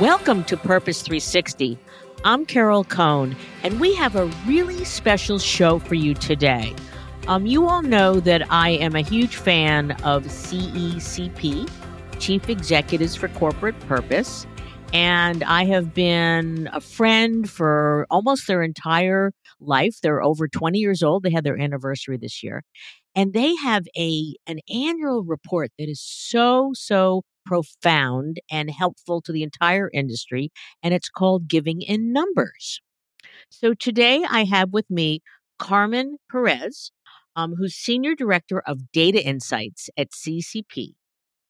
Welcome to Purpose 360. I'm Carol Cone, and we have a really special show for you today. Um, you all know that I am a huge fan of CECP, Chief Executives for Corporate Purpose, and I have been a friend for almost their entire life. They're over 20 years old. They had their anniversary this year. And they have a an annual report that is so so profound and helpful to the entire industry, and it's called Giving in Numbers. So today I have with me Carmen Perez, um, who's Senior Director of Data Insights at CECP,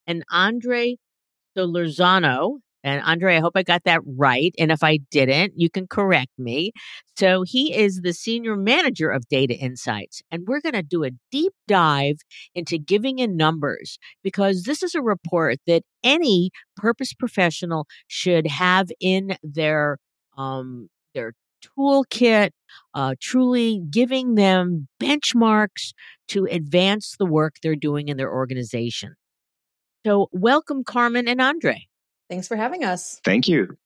and Andre Solorzano, and Andre, I hope I got that right. And if I didn't, you can correct me. So he is the senior manager of data insights. And we're going to do a deep dive into giving in numbers because this is a report that any purpose professional should have in their, um, their toolkit, uh, truly giving them benchmarks to advance the work they're doing in their organization. So, welcome, Carmen and Andre. Thanks for having us. Thank you.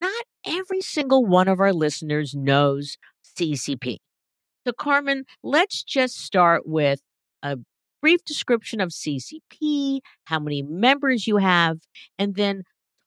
Not every single one of our listeners knows CECP. So, Carmen, let's just start with a brief description of CECP, how many members you have, and then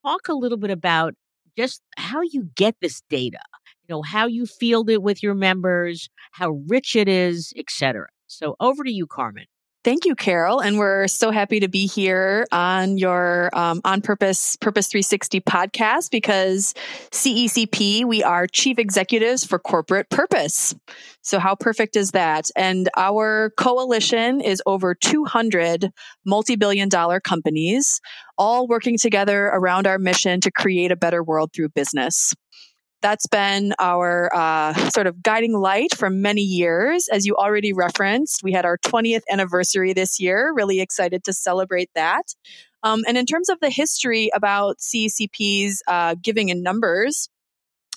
talk a little bit about just how you get this data, you know, how you field it with your members, how rich it is, etc. So over to you, Carmen. Thank you, Carol. And we're so happy to be here on your um, On Purpose Purpose 360 podcast because CECP, we are chief executives for corporate purpose. So, how perfect is that? And our coalition is over 200 multi billion dollar companies, all working together around our mission to create a better world through business that's been our uh, sort of guiding light for many years. As you already referenced, we had our 20th anniversary this year. Really excited to celebrate that. Um, and in terms of the history about CECP's uh, giving in numbers,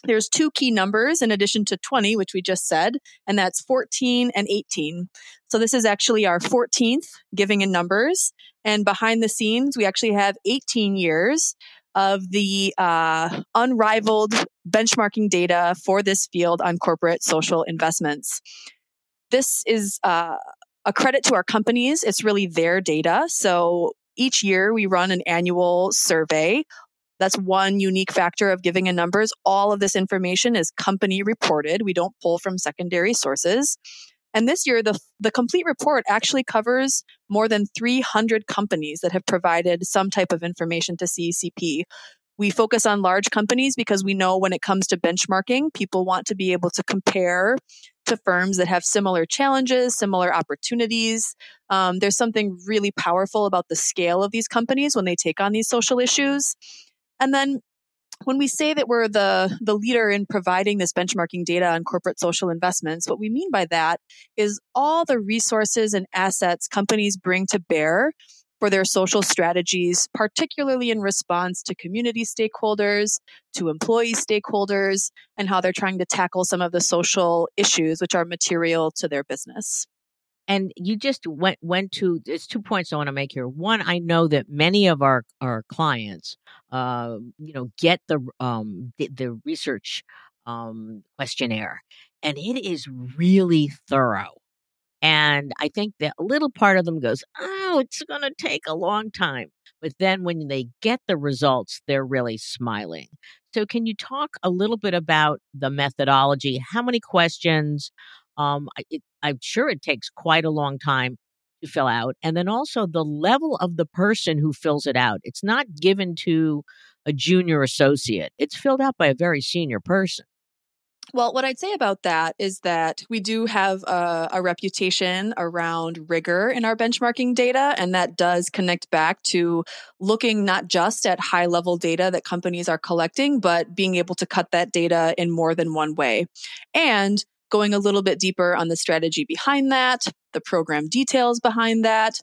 there's two key numbers in addition to 20, which we just said, and that's 14 and 18. So this is actually our 14th giving in numbers. And behind the scenes, we actually have 18 years of the uh, unrivaled benchmarking data for this field on corporate social investments. This is uh, a credit to our companies. It's really their data. So each year we run an annual survey. That's one unique factor of giving in numbers. All of this information is company reported. We don't pull from secondary sources. And this year, the, the complete report actually covers more than 300 companies that have provided some type of information to CECP. We focus on large companies because we know when it comes to benchmarking, people want to be able to compare to firms that have similar challenges, similar opportunities. Um, there's something really powerful about the scale of these companies when they take on these social issues. And then when we say that we're the, the leader in providing this benchmarking data on corporate social investments, what we mean by that is all the resources and assets companies bring to bear for their social strategies, particularly in response to community stakeholders, to employee stakeholders, and how they're trying to tackle some of the social issues which are material to their business and you just went went to there's two points i want to make here one i know that many of our our clients uh you know get the um the, the research um questionnaire and it is really thorough and i think that a little part of them goes oh it's going to take a long time. But then when they get the results, they're really smiling. So, can you talk a little bit about the methodology? How many questions? Um, it, I'm sure it takes quite a long time to fill out. And then also the level of the person who fills it out. It's not given to a junior associate, it's filled out by a very senior person. Well, what I'd say about that is that we do have a, a, reputation around rigor in our benchmarking data, and that does connect back to looking not just at high level data that companies are collecting, but being able to cut that data in more than one way. And going a little bit deeper on the strategy behind that, the program details behind that.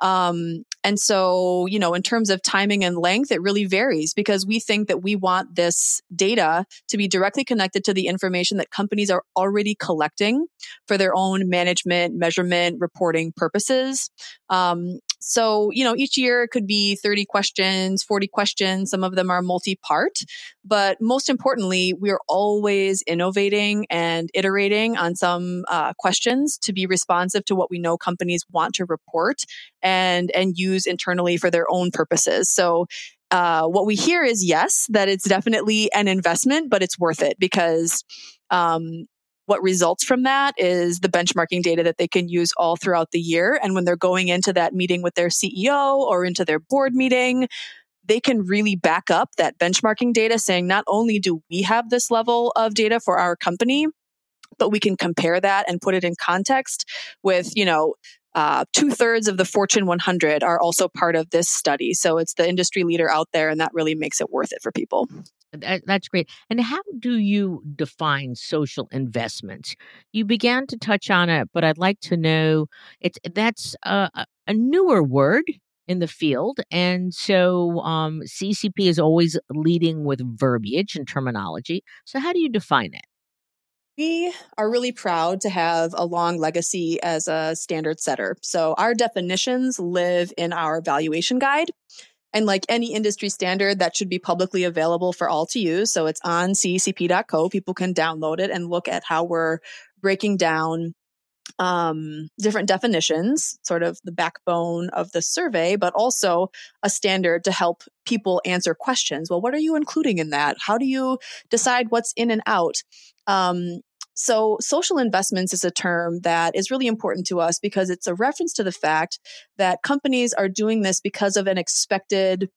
Um, and so, you know, in terms of timing and length, it really varies because we think that we want this data to be directly connected to the information that companies are already collecting for their own management, measurement, reporting purposes. Um, so, you know, each year it could be 30 questions, 40 questions. Some of them are multi part. But most importantly, we're always innovating and iterating on some uh, questions to be responsive to what we know companies want to report and, and use internally for their own purposes. So, uh, what we hear is yes, that it's definitely an investment, but it's worth it because um, what results from that is the benchmarking data that they can use all throughout the year. And when they're going into that meeting with their CEO or into their board meeting, they can really back up that benchmarking data saying not only do we have this level of data for our company, but we can compare that and put it in context with, you know, uh, two thirds of the Fortune 100 are also part of this study. So it's the industry leader out there, and that really makes it worth it for people. That's great. And how do you define social investments? You began to touch on it, but I'd like to know it's that's a, a newer word in the field, and so um, CECP is always leading with verbiage and terminology. So how do you define it? We are really proud to have a long legacy as a standard setter. So our definitions live in our valuation guide. And like any industry standard, that should be publicly available for all to use. So it's on cecp.co. People can download it and look at how we're breaking down um, different definitions, sort of the backbone of the survey, but also a standard to help people answer questions. Well, what are you including in that? How do you decide what's in and out? Um, so, social investments is a term that is really important to us because it's a reference to the fact that companies are doing this because of an expected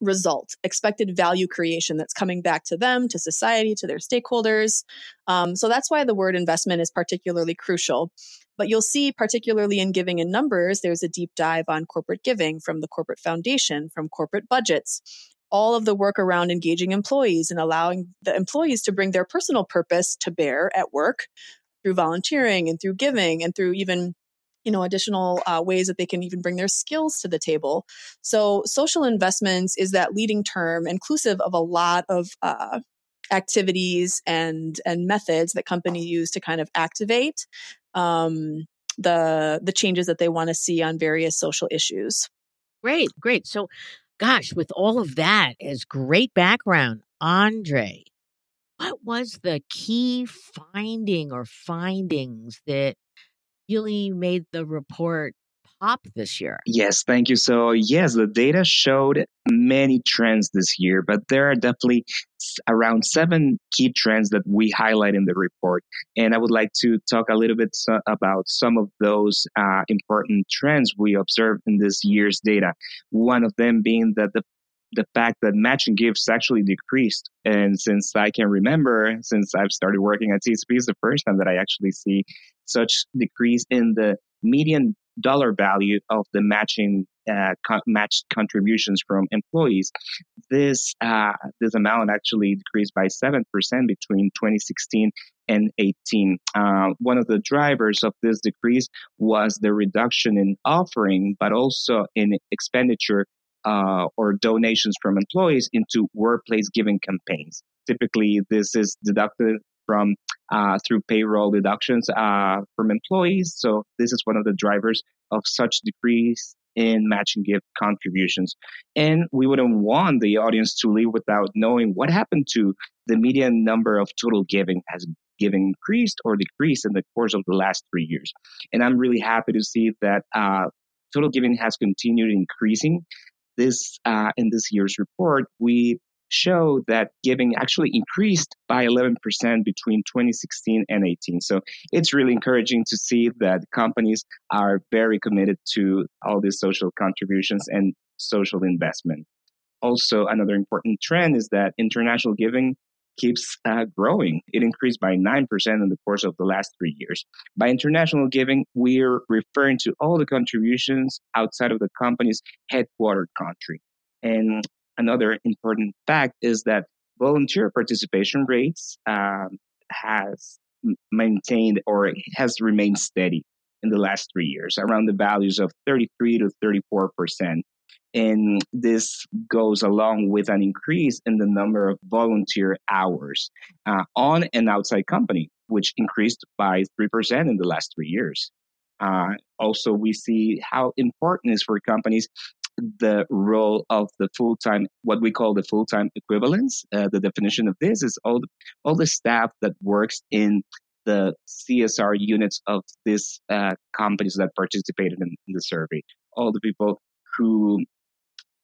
result, expected value creation that's coming back to them, to society, to their stakeholders. Um, so that's why the word investment is particularly crucial. But you'll see, particularly in giving in numbers, there's a deep dive on corporate giving from the corporate foundation, from corporate budgets all of the work around engaging employees and allowing the employees to bring their personal purpose to bear at work through volunteering and through giving and through even you know additional uh, ways that they can even bring their skills to the table. So social investments is that leading term inclusive of a lot of uh, activities and and methods that companies use to kind of activate um, the the changes that they want to see on various social issues. Great great. So gosh, with all of that as great background, Andre, what was the key finding or findings that really made the report pop this year? Yes, thank you. So, yes, the data showed many trends this year, but there are definitely around seven key trends that we highlight in the report. And I would like to talk a little bit about some of those uh, important trends we observed in this year's data. One of them being that the the fact that matching gifts actually decreased. And since I can remember, since I've started working at CECP, is the first time that I actually see such decrease in the median dollar value of the matching uh, co- matched contributions from employees. This uh, this amount actually decreased by seven percent between 2016 and 18. Uh, one of the drivers of this decrease was the reduction in offering, but also in expenditure uh, or donations from employees into workplace giving campaigns. Typically, this is deducted from uh, through payroll deductions uh, from employees. So this is one of the drivers of such decrease in matching gift contributions. And we wouldn't want the audience to leave without knowing what happened to the median number of total giving has giving increased or decreased in the course of the last three years. And I'm really happy to see that uh, total giving has continued increasing. This uh, in this year's report, we show that giving actually increased by 11% between 2016 and 18. So it's really encouraging to see that companies are very committed to all these social contributions and social investment. Also, another important trend is that international giving keeps uh, growing. It increased by 9% in the course of the last three years. By international giving, we're referring to all the contributions outside of the company's headquartered country. And another important fact is that volunteer participation rates um, has maintained or has remained steady in the last three years around the values of 33 to 34 percent and this goes along with an increase in the number of volunteer hours uh, on and outside company, which increased by 3% in the last three years. Uh, also, we see how important is for companies the role of the full time, what we call the full time equivalents. Uh, the definition of this is all the, all the staff that works in the CSR units of these uh, companies that participated in, in, the survey. All the people who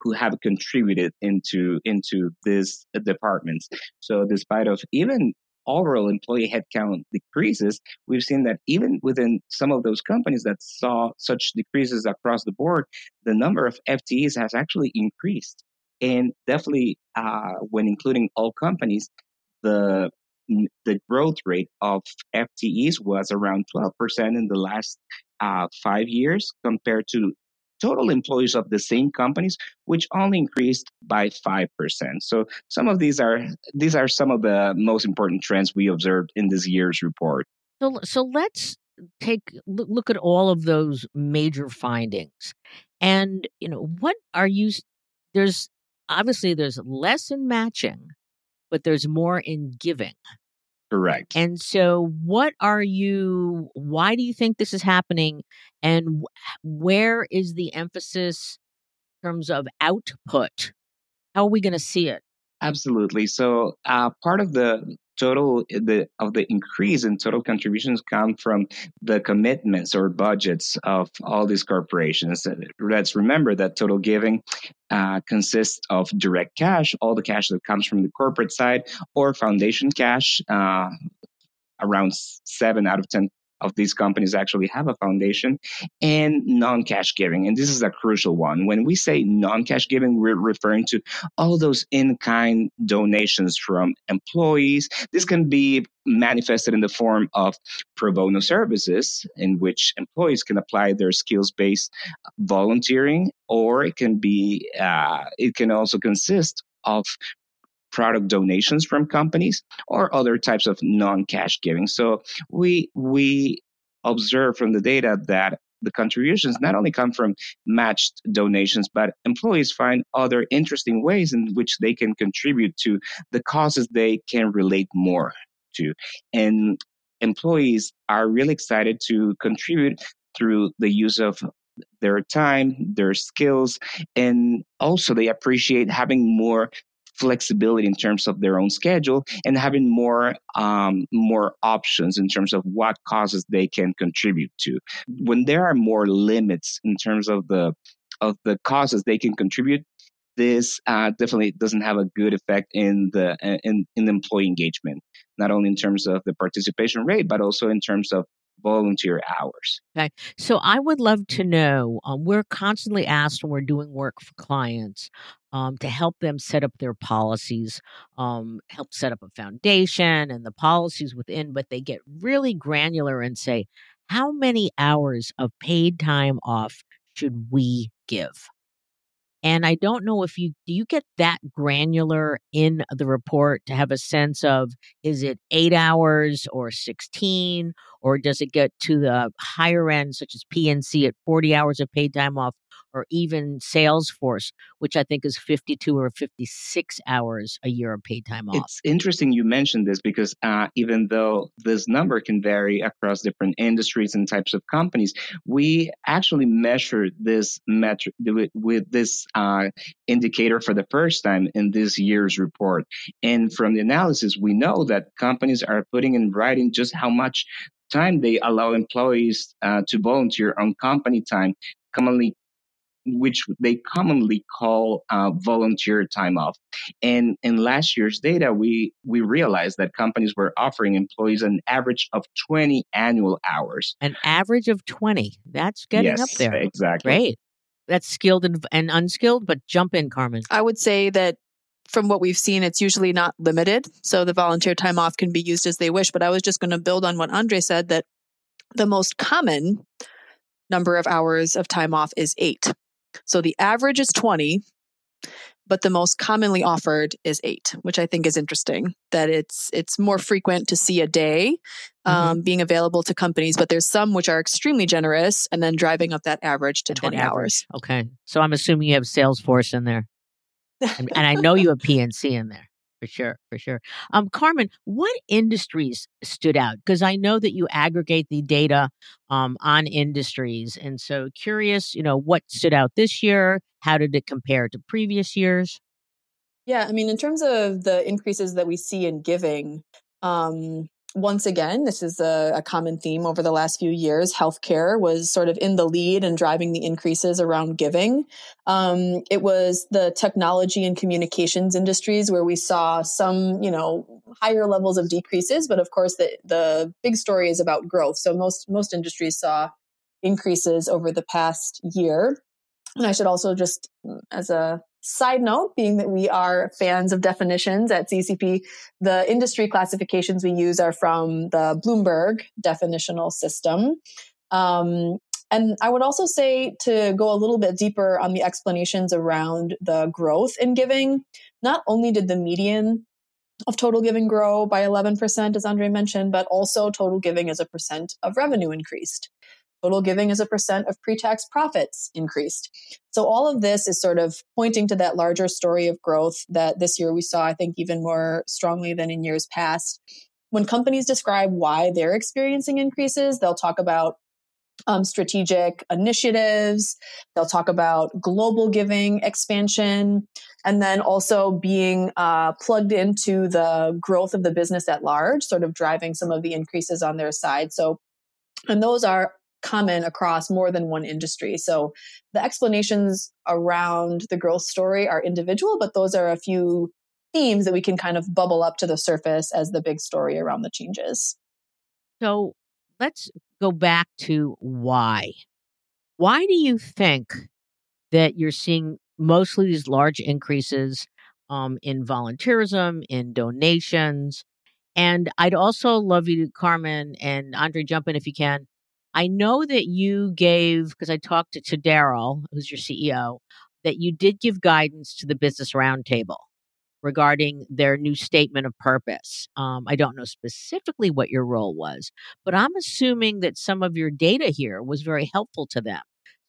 who have contributed into into this departments. So despite of even overall employee headcount decreases, we've seen that even within some of those companies that saw such decreases across the board, the number of FTEs has actually increased. And definitely, uh, when including all companies, the the growth rate of FTEs was around 12% in the last uh, five years compared to total employees of the same companies, which only increased by 5%. So some of these are these are some of the most important trends we observed in this year's report. So so let's take look at all of those major findings. And you know, what are you there's obviously there's less in matching, but there's more in giving. Correct. And so, what are you, why do you think this is happening? And where is the emphasis in terms of output? How are we going to see it? Absolutely. So, uh, part of the total the of the increase in total contributions come from the commitments or budgets of all these corporations. Let's remember that total giving uh, consists of direct cash, all the cash that comes from the corporate side, or foundation cash. Uh, around seven out of ten of these companies actually have a foundation and non-cash giving. And this is a crucial one. When we say non-cash giving we're referring to all those in-kind donations from employees. This can be manifested in the form of pro bono services in which employees can apply their skills-based volunteering or it can be uh, it can also consist of product donations from companies or other types of non-cash giving. So we we observe from the data that the contributions not only come from matched donations, but employees find other interesting ways in which they can contribute to the causes they can relate more to. And employees are really excited to contribute through the use of their time, their skills, and also they appreciate having more flexibility in terms of their own schedule and having more um, more options in terms of what causes they can contribute to. When there are more limits in terms of the of the causes they can contribute, this uh, definitely doesn't have a good effect in the in, in employee engagement, not only in terms of the participation rate, but also in terms of volunteer hours. Okay. So I would love to know um, we're constantly asked when we're doing work for clients um, to help them set up their policies, um, help set up a foundation and the policies within, but they get really granular and say, how many hours of paid time off should we give? And I don't know if you do you get that granular in the report to have a sense of is it eight hours or 16 or does it get to the higher end, such as PNC at 40 hours of paid time off, or even Salesforce, which I think is 52 or 56 hours a year of paid time off? It's interesting you mentioned this because uh, even though this number can vary across different industries and types of companies, we actually measured this metric with, with this uh, indicator for the first time in this year's report. And from the analysis, we know that companies are putting in writing just how much time they allow employees uh, to volunteer on company time commonly which they commonly call uh, volunteer time off. And in last year's data, we we realized that companies were offering employees an average of 20 annual hours. An average of 20. That's getting yes, up there. Exactly. Great. That's skilled and, and unskilled, but jump in, Carmen. I would say that from what we've seen, it's usually not limited. So the volunteer time off can be used as they wish. But I was just going to build on what Andre said that the most common number of hours of time off is eight. So the average is 20, but the most commonly offered is eight, which I think is interesting. That it's it's more frequent to see a day mm-hmm. um, mm-hmm. being available to companies, but there's some which are extremely generous and then driving up that average to 20 hours. Okay, so I'm assuming you have Salesforce in there, and, and I know you have PNC in there for sure, for sure. Um, Carmen, what industries stood out? Because I know that you aggregate the data um, on industries, and so curious, you know, what stood out this year? How did it compare to previous years? Yeah, I mean, in terms of the increases that we see in giving, um, once again, this is a, a, common theme over the last few years. Healthcare was sort of in the lead and driving the increases around giving. Um, it was the technology and communications industries where we saw some, you know, higher levels of decreases. But of course, the the big story is about growth. So most most industries saw increases over the past year. And I should also just, as a Side note, being that we are fans of definitions at CECP, the industry classifications we use are from the Bloomberg definitional system. Um, and I would also say to go a little bit deeper on the explanations around the growth in giving. Not only did the median of total giving grow by 11%, as Andre mentioned, but also total giving as a percent of revenue increased. Total giving as a percent of pre tax profits increased. So, all of this is sort of pointing to that larger story of growth that this year we saw, I think, even more strongly than in years past. When companies describe why they're experiencing increases, they'll talk about um, strategic initiatives. They'll talk about global giving expansion, and then also being uh, plugged into the growth of the business at large, sort of driving some of the increases on their side. So, and those are common across more than one industry. So the explanations around the growth story are individual, but those are a few themes that we can kind of bubble up to the surface as the big story around the changes. So let's go back to why. Why do you think that you're seeing mostly these large increases um, in volunteerism, in donations? And I'd also love you Carmen and Andre, jump in if you can, I know that you gave, because I talked to, to Daryl, who's your CEO, that you did give guidance to the Business Roundtable regarding their new statement of purpose. Um, I don't know specifically what your role was, but I'm assuming that some of your data here was very helpful to them.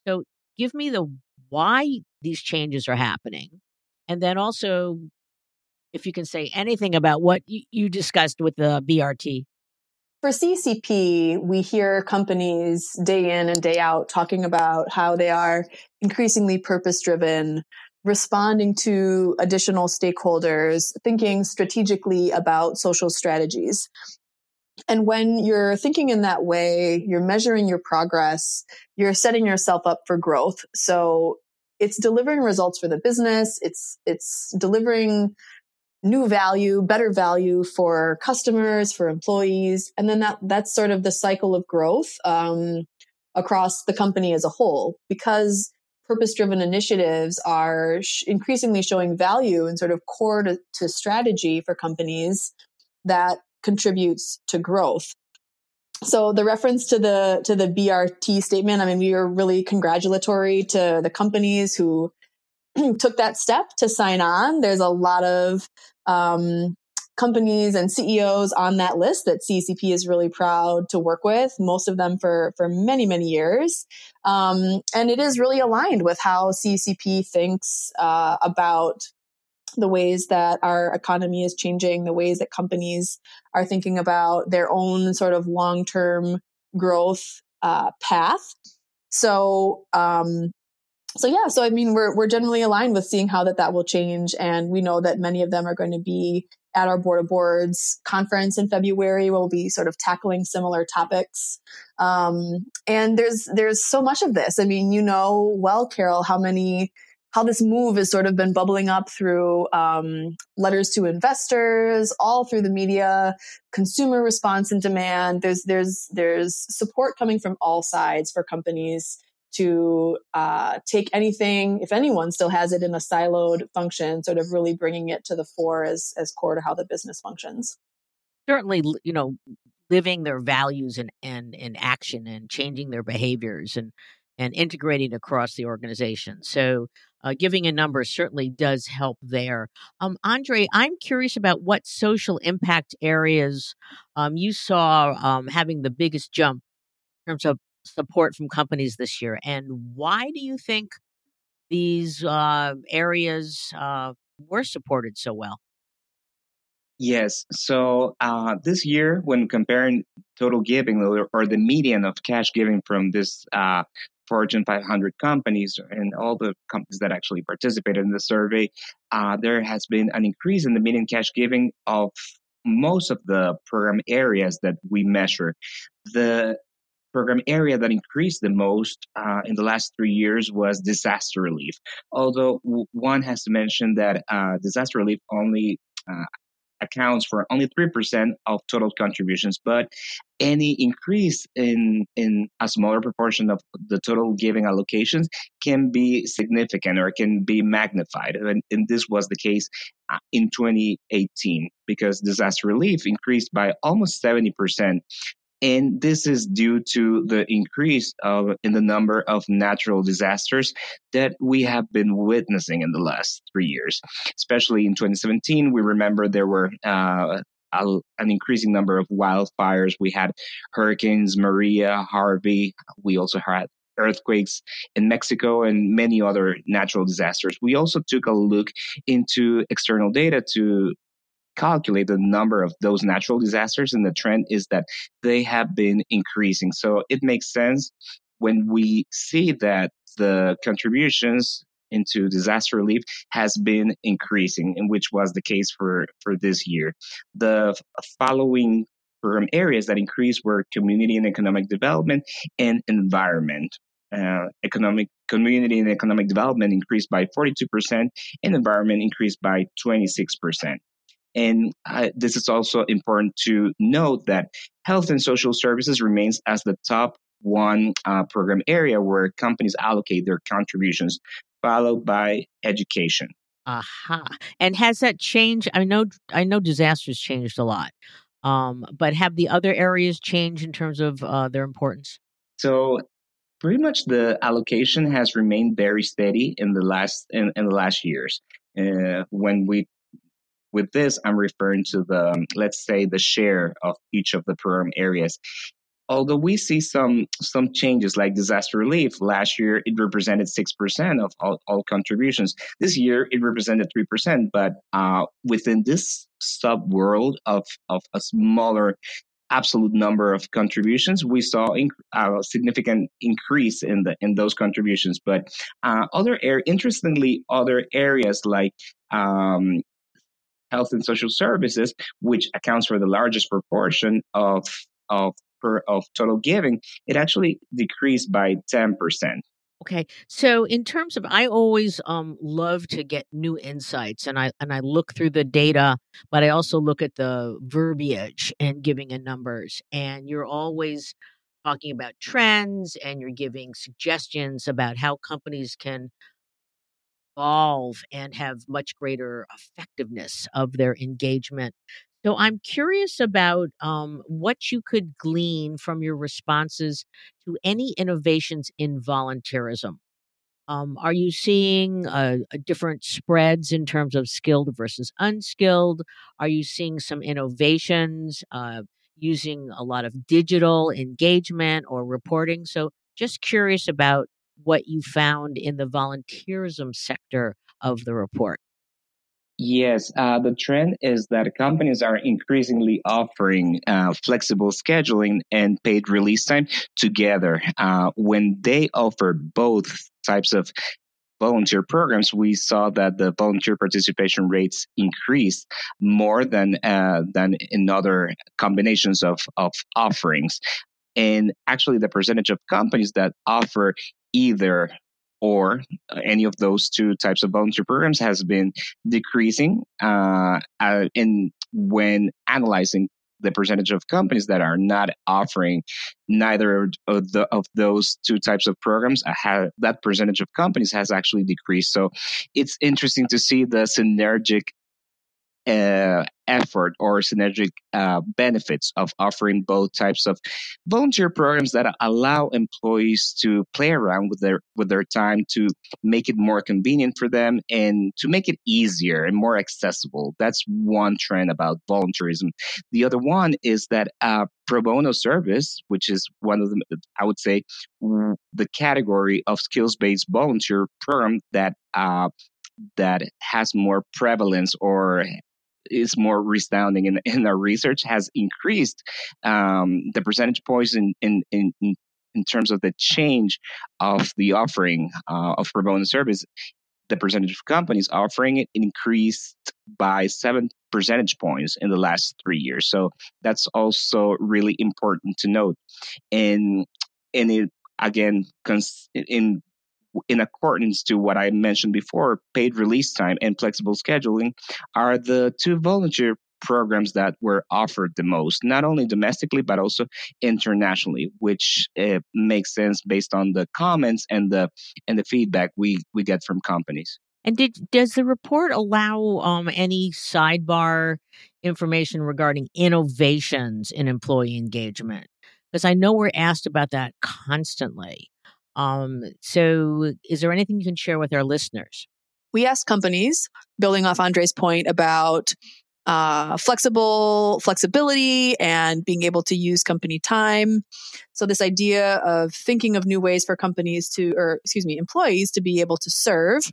So give me the why these changes are happening. And then also, if you can say anything about what you, you discussed with the BRT. For CECP, we hear companies day in and day out talking about how they are increasingly purpose driven, responding to additional stakeholders, thinking strategically about social strategies. And when you're thinking in that way, you're measuring your progress, you're setting yourself up for growth. So it's delivering results for the business, it's it's delivering new value, better value for customers, for employees, and then that that's sort of the cycle of growth um, across the company as a whole. Because purpose-driven initiatives are sh- increasingly showing value and sort of core to, to strategy for companies that contributes to growth. So the reference to the to the BRT statement, I mean, we are really congratulatory to the companies who took that step to sign on. There's a lot of um, companies and CEOs on that list that CECP is really proud to work with. Most of them for for many many years, um, and it is really aligned with how CECP thinks uh, about the ways that our economy is changing, the ways that companies are thinking about their own sort of long term growth uh, path. So, um, so yeah, so I mean, we're we're generally aligned with seeing how that that will change, and we know that many of them are going to be at our board of boards conference in February. We'll be sort of tackling similar topics, um, and there's there's so much of this. I mean, you know well, Carol, how many how this move has sort of been bubbling up through um, letters to investors, all through the media, consumer response and demand. There's there's there's support coming from all sides for companies to uh, take anything, if anyone still has it in a siloed function, sort of really bringing it to the fore as as core to how the business functions. Certainly, you know, living their values and and in action and changing their behaviors and and integrating across the organization. So, uh, giving a number certainly does help there. Um, Andre, I'm curious about what social impact areas um, you saw um, having the biggest jump in terms of support from companies this year, and why do you think these uh, areas uh, were supported so well? Yes. So uh, this year, when comparing total giving or, the median of cash giving from this uh, Fortune 500 companies and all the companies that actually participated in the survey, uh, there has been an increase in the median cash giving of most of the program areas that we measure. The program area that increased the most uh, in the last three years was disaster relief. Although one has to mention that uh, disaster relief only uh, accounts for only 3% of total contributions, but any increase in, in a smaller proportion of the total giving allocations can be significant or can be magnified. And, and this was the case uh, in 2018 because disaster relief increased by almost 70% and this is due to the increase of in the number of natural disasters that we have been witnessing in the last three years. Especially in 2017, we remember there were uh, a, an increasing number of wildfires. We had hurricanes Maria, Harvey. We also had earthquakes in Mexico and many other natural disasters. We also took a look into external data to calculate the number of those natural disasters, and the trend is that they have been increasing. So it makes sense when we see that the contributions into disaster relief has been increasing, and which was the case for, for this year. The following program areas that increased were community and economic development and environment. Uh, economic community and economic development increased by 42% and environment increased by 26%. And this is also important to note that health and social services remains as the top one uh, program area where companies allocate their contributions, followed by education. Aha! And has that changed? I know, I know, disasters changed a lot, um, but have the other areas changed in terms of uh, their importance? So pretty much the allocation has remained very steady in the last in, in the last years. Uh, when we with this, I'm referring to the, um, let's say, the share of each of the program areas. Although we see some some changes like disaster relief, last year it represented six percent of all, all, contributions. This year it represented three percent, but uh, within this sub world of of a smaller absolute number of contributions, we saw inc- a significant increase in the in those contributions. But uh, other air, interestingly, other areas like um, health and social services, which accounts for the largest proportion of of per, of total giving, it actually decreased by ten percent. Okay. So in terms of I always um love to get new insights and I and I look through the data, but I also look at the verbiage and giving in numbers and you're always talking about trends and you're giving suggestions about how companies can evolve and have much greater effectiveness of their engagement. So I'm curious about um, what you could glean from your responses to any innovations in volunteerism. Um, are you seeing uh, different spreads in terms of skilled versus unskilled? Are you seeing some innovations uh, using a lot of digital engagement or reporting? So, just curious about what you found in the volunteerism sector of the report. Yes, uh, the trend is that companies are increasingly offering uh, flexible scheduling and paid release time together. Uh, when they offer both types of volunteer programs, we saw that the volunteer participation rates increased more than uh, than in other combinations of, of offerings. And actually, the percentage of companies that offer either or any of those two types of volunteer programs has been decreasing. Uh, uh, and when analyzing the percentage of companies that are not offering neither of, the, of those two types of programs, have, that percentage of companies has actually decreased. So it's interesting to see the synergic uh, effort or synergic uh, benefits of offering both types of volunteer programs that allow employees to play around with their with their time to make it more convenient for them and to make it easier and more accessible. That's one trend about volunteerism. The other one is that uh, pro bono service, which is one of the I would say the category of skills based volunteer program that uh, that has more prevalence or is more resounding in, in our research has increased um, the percentage points in, in, in, in terms of the change of the offering uh, of pro bono service the percentage of companies offering it increased by seven percentage points in the last three years. So that's also really important to note. And and it again in in accordance to what I mentioned before, paid release time and flexible scheduling are the two volunteer programs that were offered the most, not only domestically but also internationally, which uh, makes sense based on the comments and the and the feedback we we get from companies. And did does the report allow um, any sidebar information regarding innovations in employee engagement? Because I know we're asked about that constantly. Um, so, is there anything you can share with our listeners? We asked companies, building off Andre's point about uh, flexible flexibility and being able to use company time. So this idea of thinking of new ways for companies to, or excuse me, employees to be able to serve.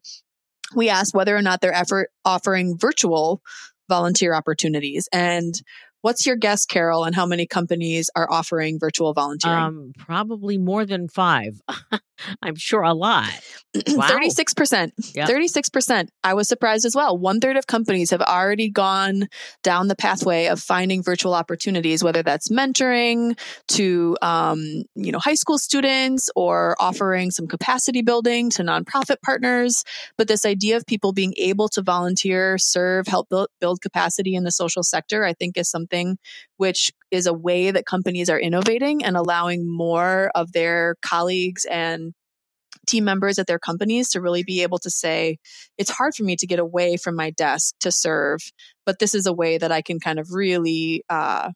We asked whether or not they're effort offering virtual volunteer opportunities, and What's your guess, Carol, on how many companies are offering virtual volunteering? Um, probably more than five. I'm sure a lot. Wow. 36%. Yep. 36%. I was surprised as well. One third of companies have already gone down the pathway of finding virtual opportunities, whether that's mentoring to, um, you know, high school students or offering some capacity building to nonprofit partners. But this idea of people being able to volunteer, serve, help build, build capacity in the social sector, I think is something which is a way that companies are innovating and allowing more of their colleagues and team members at their companies to really be able to say, it's hard for me to get away from my desk to serve, but this is a way that I can kind of really uh,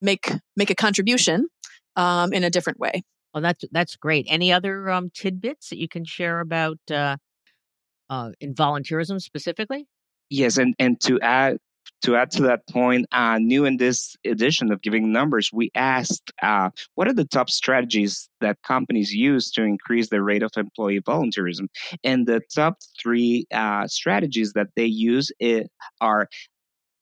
make make a contribution um, in a different way. Well, that's that's great. Any other um, tidbits that you can share about uh, uh, in volunteerism specifically? Yes, and and to add to add to that point, uh, new in this edition of Giving Numbers, we asked uh, what are the top strategies that companies use to increase the rate of employee volunteerism? And the top three uh, strategies that they use are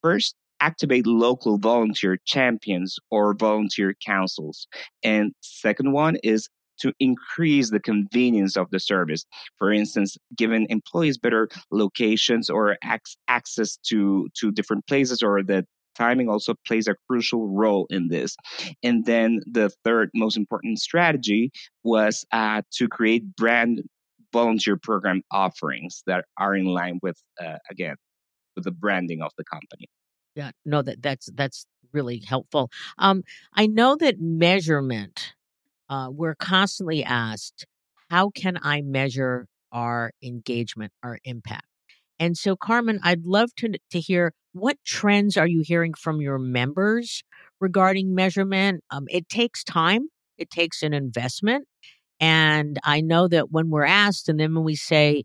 first, activate local volunteer champions or volunteer councils. And second one is to increase the convenience of the service. For instance, giving employees better locations or ac- access to, to different places or the timing also plays a crucial role in this. And then the third most important strategy was uh, to create brand volunteer program offerings that are in line with, uh, again, with the branding of the company. Yeah, no, that that's that's really helpful. Um, I know that measurement uh, we're constantly asked, how can I measure our engagement, our impact? And so, Carmen, I'd love to, to hear what trends are you hearing from your members regarding measurement? Um, it takes time, it takes an investment. And I know that when we're asked, and then when we say,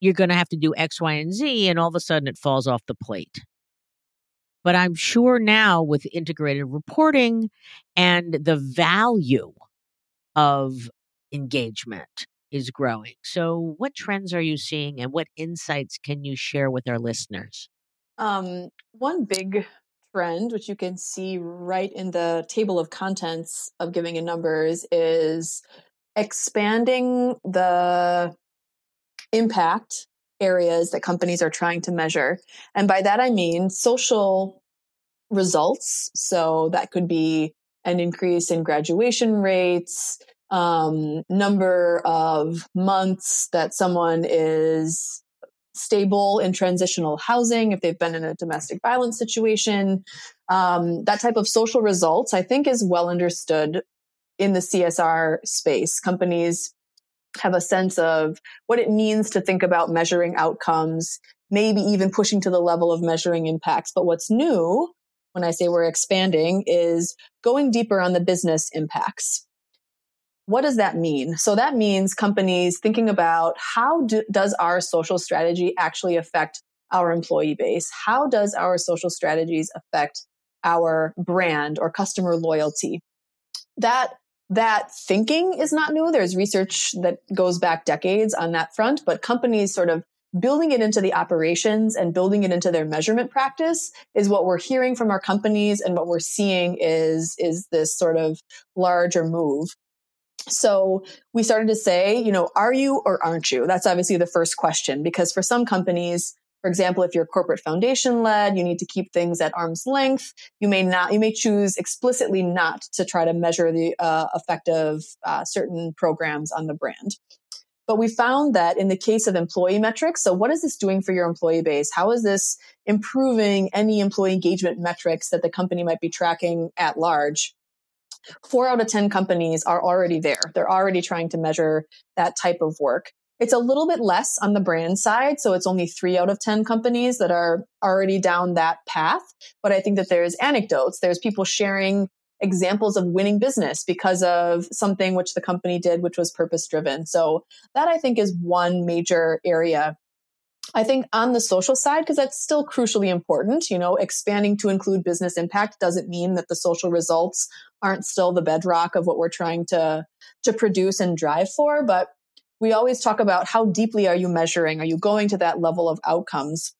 you're going to have to do X, Y, and Z, and all of a sudden it falls off the plate. But I'm sure now with integrated reporting and the value of engagement is growing. So, what trends are you seeing and what insights can you share with our listeners? Um, one big trend, which you can see right in the table of contents of Giving in Numbers, is expanding the impact areas that companies are trying to measure. And by that, I mean social results. So that could be an increase in graduation rates, um, number of months that someone is stable in transitional housing, if they've been in a domestic violence situation. Um, that type of social results, I think, is well understood in the CSR space. Companies have a sense of what it means to think about measuring outcomes, maybe even pushing to the level of measuring impacts. But what's new when I say we're expanding is going deeper on the business impacts. What does that mean? So that means companies thinking about how do, does our social strategy actually affect our employee base? How does our social strategies affect our brand or customer loyalty? That that thinking is not new. There's research that goes back decades on that front, but companies sort of building it into the operations and building it into their measurement practice is what we're hearing from our companies and what we're seeing is is this sort of larger move so we started to say, you know, are you or aren't you? That's obviously the first question because for some companies, for example, if you're corporate foundation led, you need to keep things at arm's length. You may not, you may choose explicitly not to try to measure the uh, effect of uh, certain programs on the brand. But we found that in the case of employee metrics, so what is this doing for your employee base? How is this improving any employee engagement metrics that the company might be tracking at large? four out of 10 companies are already there. They're already trying to measure that type of work. It's a little bit less on the brand side. So it's only three out of 10 companies that are already down that path. But I think that there's anecdotes. There's people sharing examples of winning business because of something which the company did, which was purpose driven. So that I think is one major area I think on the social side, because that's still crucially important, you know, expanding to include business impact doesn't mean that the social results aren't still the bedrock of what we're trying to, to produce and drive for. But we always talk about how deeply are you measuring? Are you going to that level of outcomes?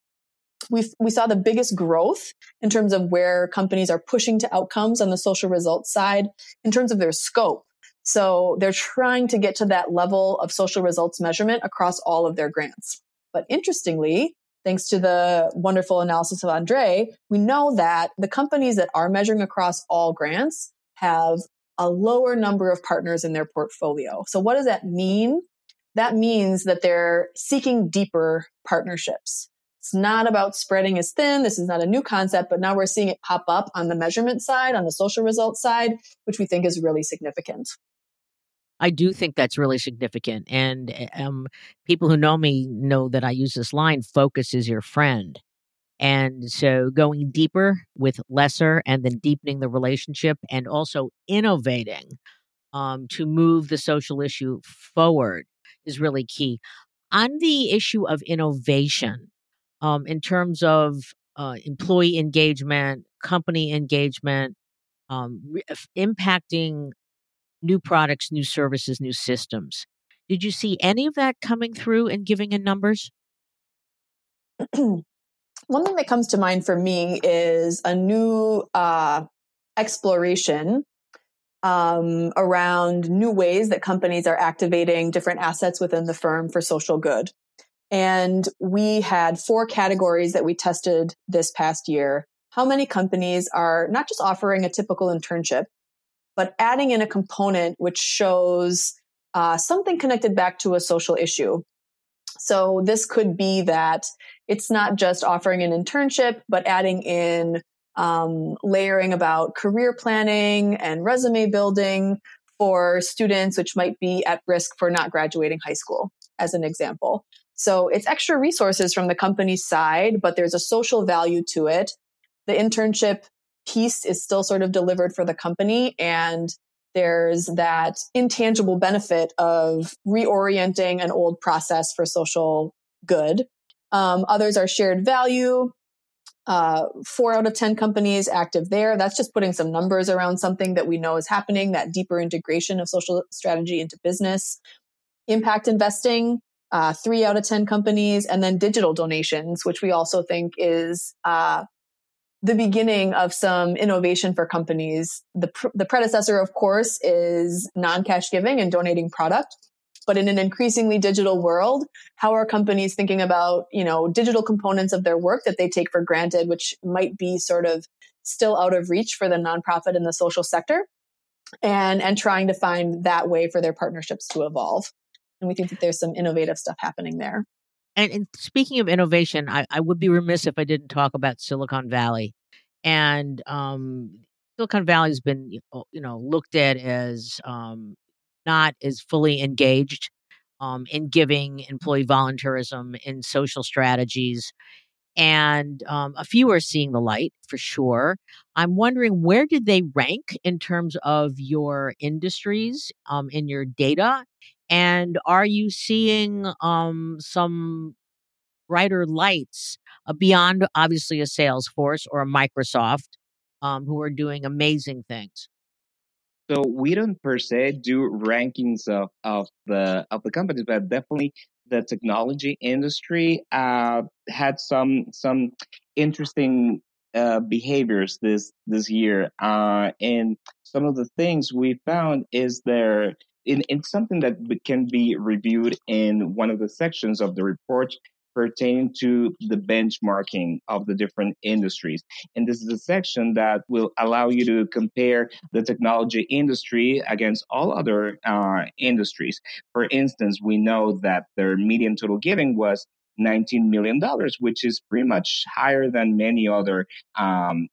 We, we saw the biggest growth in terms of where companies are pushing to outcomes on the social results side in terms of their scope. So they're trying to get to that level of social results measurement across all of their grants. But interestingly, thanks to the wonderful analysis of Andre, we know that the companies that are measuring across all grants have a lower number of partners in their portfolio. So what does that mean? That means that they're seeking deeper partnerships. It's not about spreading as thin. This is not a new concept, but now we're seeing it pop up on the measurement side, on the social results side, which we think is really significant. I do think that's really significant. And eh, um, people who know me know that I use this line focus is your friend. And so going deeper with lesser and then deepening the relationship and also innovating um, to move the social issue forward is really key. On the issue of innovation, um, in terms of uh, employee engagement, company engagement, um, re- impacting new products, new services, new systems. Did you see any of that coming through and giving in numbers? One thing that comes to mind for me is a new uh, exploration um, around new ways that companies are activating different assets within the firm for social good. And we had four categories that we tested this past year. How many companies are not just offering a typical internship, but adding in a component which shows uh, something connected back to a social issue. So this could be that it's not just offering an internship, but adding in um, layering about career planning and resume building for students which might be at risk for not graduating high school, as an example. So it's extra resources from the company's side, but there's a social value to it. The internship piece is still sort of delivered for the company and there's that intangible benefit of reorienting an old process for social good. Um, others are shared value. Uh, four out of 10 companies active there. That's just putting some numbers around something that we know is happening, that deeper integration of social strategy into business. Impact investing, uh, three out of 10 companies, and then digital donations, which we also think is uh, the beginning of some innovation for companies. The, pr- the predecessor, of course, is non cash giving and donating product. but in an increasingly digital world, how are companies thinking about, you know, digital components of their work that they take for granted, which might be sort of still out of reach for the nonprofit and the social sector? And, and trying to find that way for their partnerships to evolve. And we think that there's some innovative stuff happening there. And, and speaking of innovation, I, I, would be remiss if I didn't talk about Silicon Valley. And um, Silicon Valley has been, you know, looked at as um, not as fully engaged um, in giving employee volunteerism in social strategies. And um, a few are seeing the light for sure. I'm wondering where did they rank in terms of your industries um, in your data? And are you seeing um, some brighter lights uh, beyond obviously a Salesforce or a Microsoft um, who are doing amazing things? So we don't per se do rankings of, of the of the companies, but definitely the technology industry uh, had some some interesting uh, behaviors this this year, uh, and some of the things we found is there in, in something that can be reviewed in one of the sections of the report pertaining to the benchmarking of the different industries. And this is a section that will allow you to compare the technology industry against all other uh, industries. For instance, we know that their median total giving was $19 million, which is pretty much higher than many other um,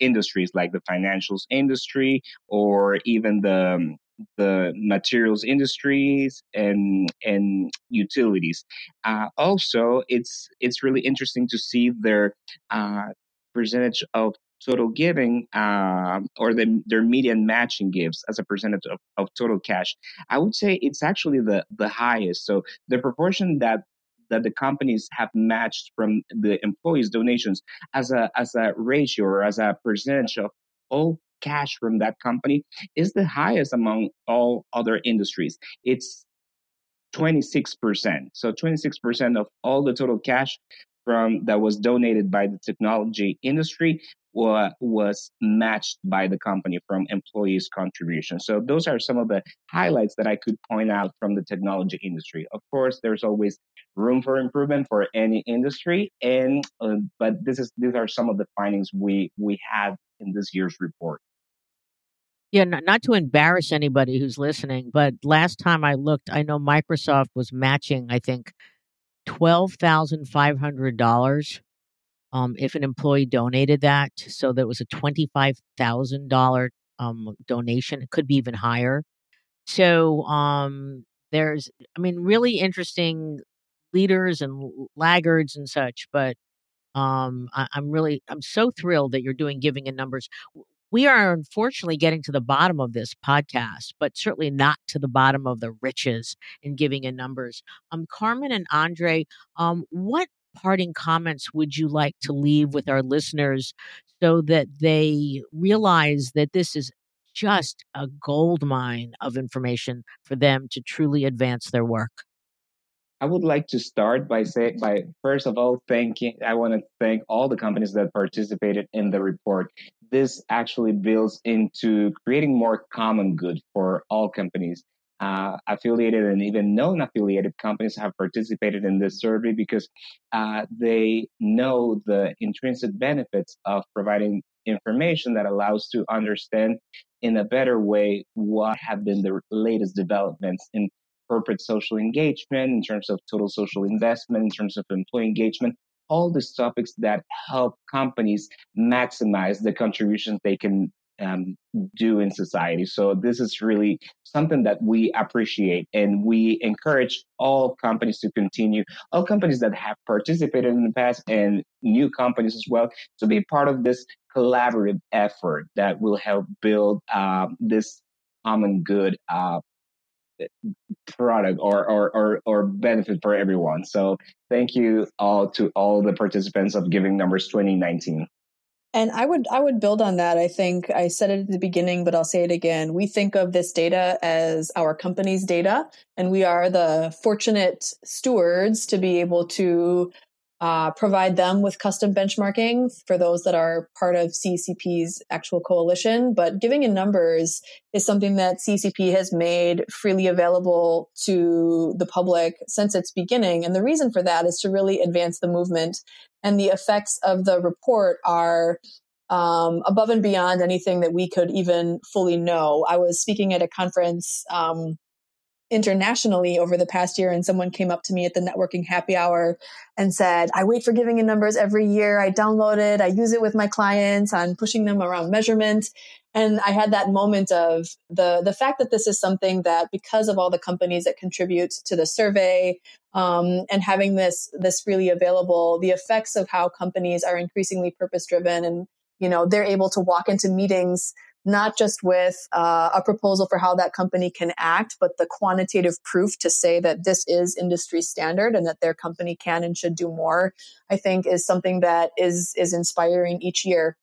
industries like the financials industry or even the um, the materials industries and and utilities. Uh, also, it's it's really interesting to see their uh, percentage of total giving uh, or the, their median matching gives as a percentage of, of total cash. I would say it's actually the the highest. So the proportion that that the companies have matched from the employees' donations as a as a ratio or as a percentage of all cash from that company is the highest among all other industries. It's 26%. So 26% of all the total cash from that was donated by the technology industry was matched by the company from employees' contributions. So those are some of the highlights that I could point out from the technology industry. Of course, there's always room for improvement for any industry, and uh, but this is these are some of the findings we we had in this year's report. Yeah, not, not to embarrass anybody who's listening, but last time I looked, I know Microsoft was matching, I think, twelve thousand five hundred dollars um, if an employee donated that. So that was a twenty five thousand dollar um, donation. It could be even higher. So um, there's, I mean, really interesting leaders and laggards and such. But um, I, I'm really, I'm so thrilled that you're doing giving in numbers we are unfortunately getting to the bottom of this podcast, but certainly not to the bottom of the riches in giving in numbers. Um, Carmen and Andre, um, what parting comments would you like to leave with our listeners so that they realize that this is just a gold mine of information for them to truly advance their work? I would like to start by say by first of all thanking I want to thank all the companies that participated in the report. This actually builds into creating more common good for all companies. Uh, affiliated and even non-affiliated companies have participated in this survey because uh, they know the intrinsic benefits of providing information that allows to understand in a better way what have been the latest developments in corporate social engagement, in terms of total social investment, in terms of employee engagement, all these topics that help companies maximize the contributions they can um, do in society. So this is really something that we appreciate, and we encourage all companies to continue. All companies that have participated in the past, and new companies as well, to be part of this collaborative effort that will help build uh, this common good uh, product or, or, or, or benefit for everyone. So thank you all to all the participants of Giving Numbers 2019. And I would I would build on that. I think I said it at the beginning, but I'll say it again. We think of this data as our company's data, and we are the fortunate stewards to be able to uh, provide them with custom benchmarking for those that are part of CECP's actual coalition. But giving in numbers is something that CECP has made freely available to the public since its beginning. And the reason for that is to really advance the movement. And the effects of the report are um, above and beyond anything that we could even fully know. I was speaking at a conference um, internationally over the past year and someone came up to me at the networking happy hour and said i wait for giving in numbers every year. I download it. I use it with my clients i'm pushing them around measurement. And i had that moment of the the fact that this is something that because of all the companies that contribute to the survey um, and having this this freely available the effects of how companies are increasingly purpose driven and you know they're able to walk into meetings not just with uh, a proposal for how that company can act, but the quantitative proof to say that this is industry standard and that their company can and should do more, I think is something that is, is inspiring each year.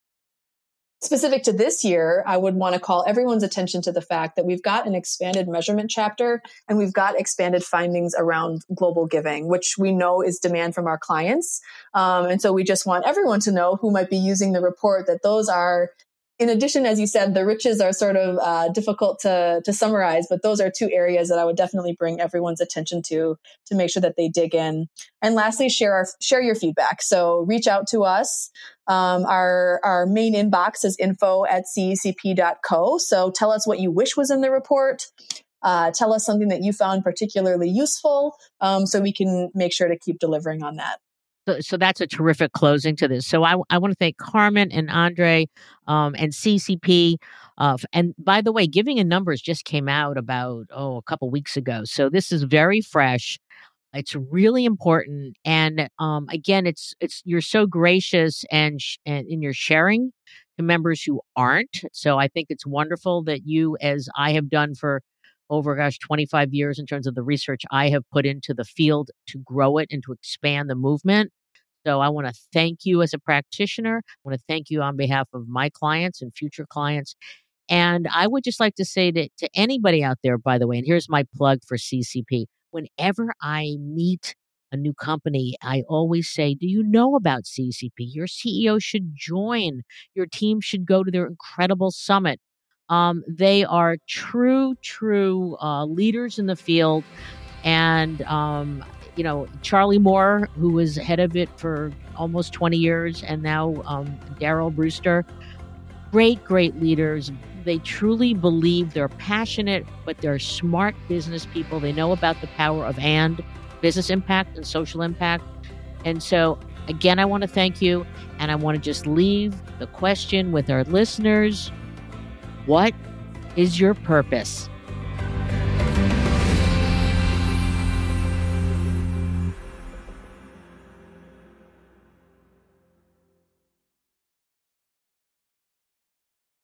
Specific to this year, I would want to call everyone's attention to the fact that we've got an expanded measurement chapter and we've got expanded findings around global giving, which we know is demand from our clients. Um, and so we just want everyone to know who might be using the report that those are in addition, as you said, the riches are sort of uh, difficult to, to summarize, but those are two areas that I would definitely bring everyone's attention to to make sure that they dig in. And lastly, share our, share your feedback. So reach out to us. Um, our our main inbox is info at cecp.co. So tell us what you wish was in the report. Uh, tell us something that you found particularly useful, um, so we can make sure to keep delivering on that. So, so that's a terrific closing to this. So I, I want to thank Carmen and Andre um, and CECP. Uh, and by the way, giving in numbers just came out about, oh, a couple weeks ago. So this is very fresh. It's really important. And um, again, it's it's you're so gracious and, sh- and in your sharing to members who aren't. So I think it's wonderful that you, as I have done for Oh over gosh 25 years in terms of the research I have put into the field to grow it and to expand the movement. So I want to thank you as a practitioner. I want to thank you on behalf of my clients and future clients. And I would just like to say that to anybody out there, by the way, and here's my plug for CECP. Whenever I meet a new company, I always say, Do you know about CECP? Your CEO should join. Your team should go to their incredible summit. Um, they are true, true uh, leaders in the field. And um, you know, Charlie Moore, who was head of it for almost 20 years, and now um, Daryl Brewster. Great, great leaders. They truly believe they're passionate, but they're smart business people. They know about the power of and business impact and social impact. And so, again, I want to thank you. And I want to just leave the question with our listeners What is your purpose?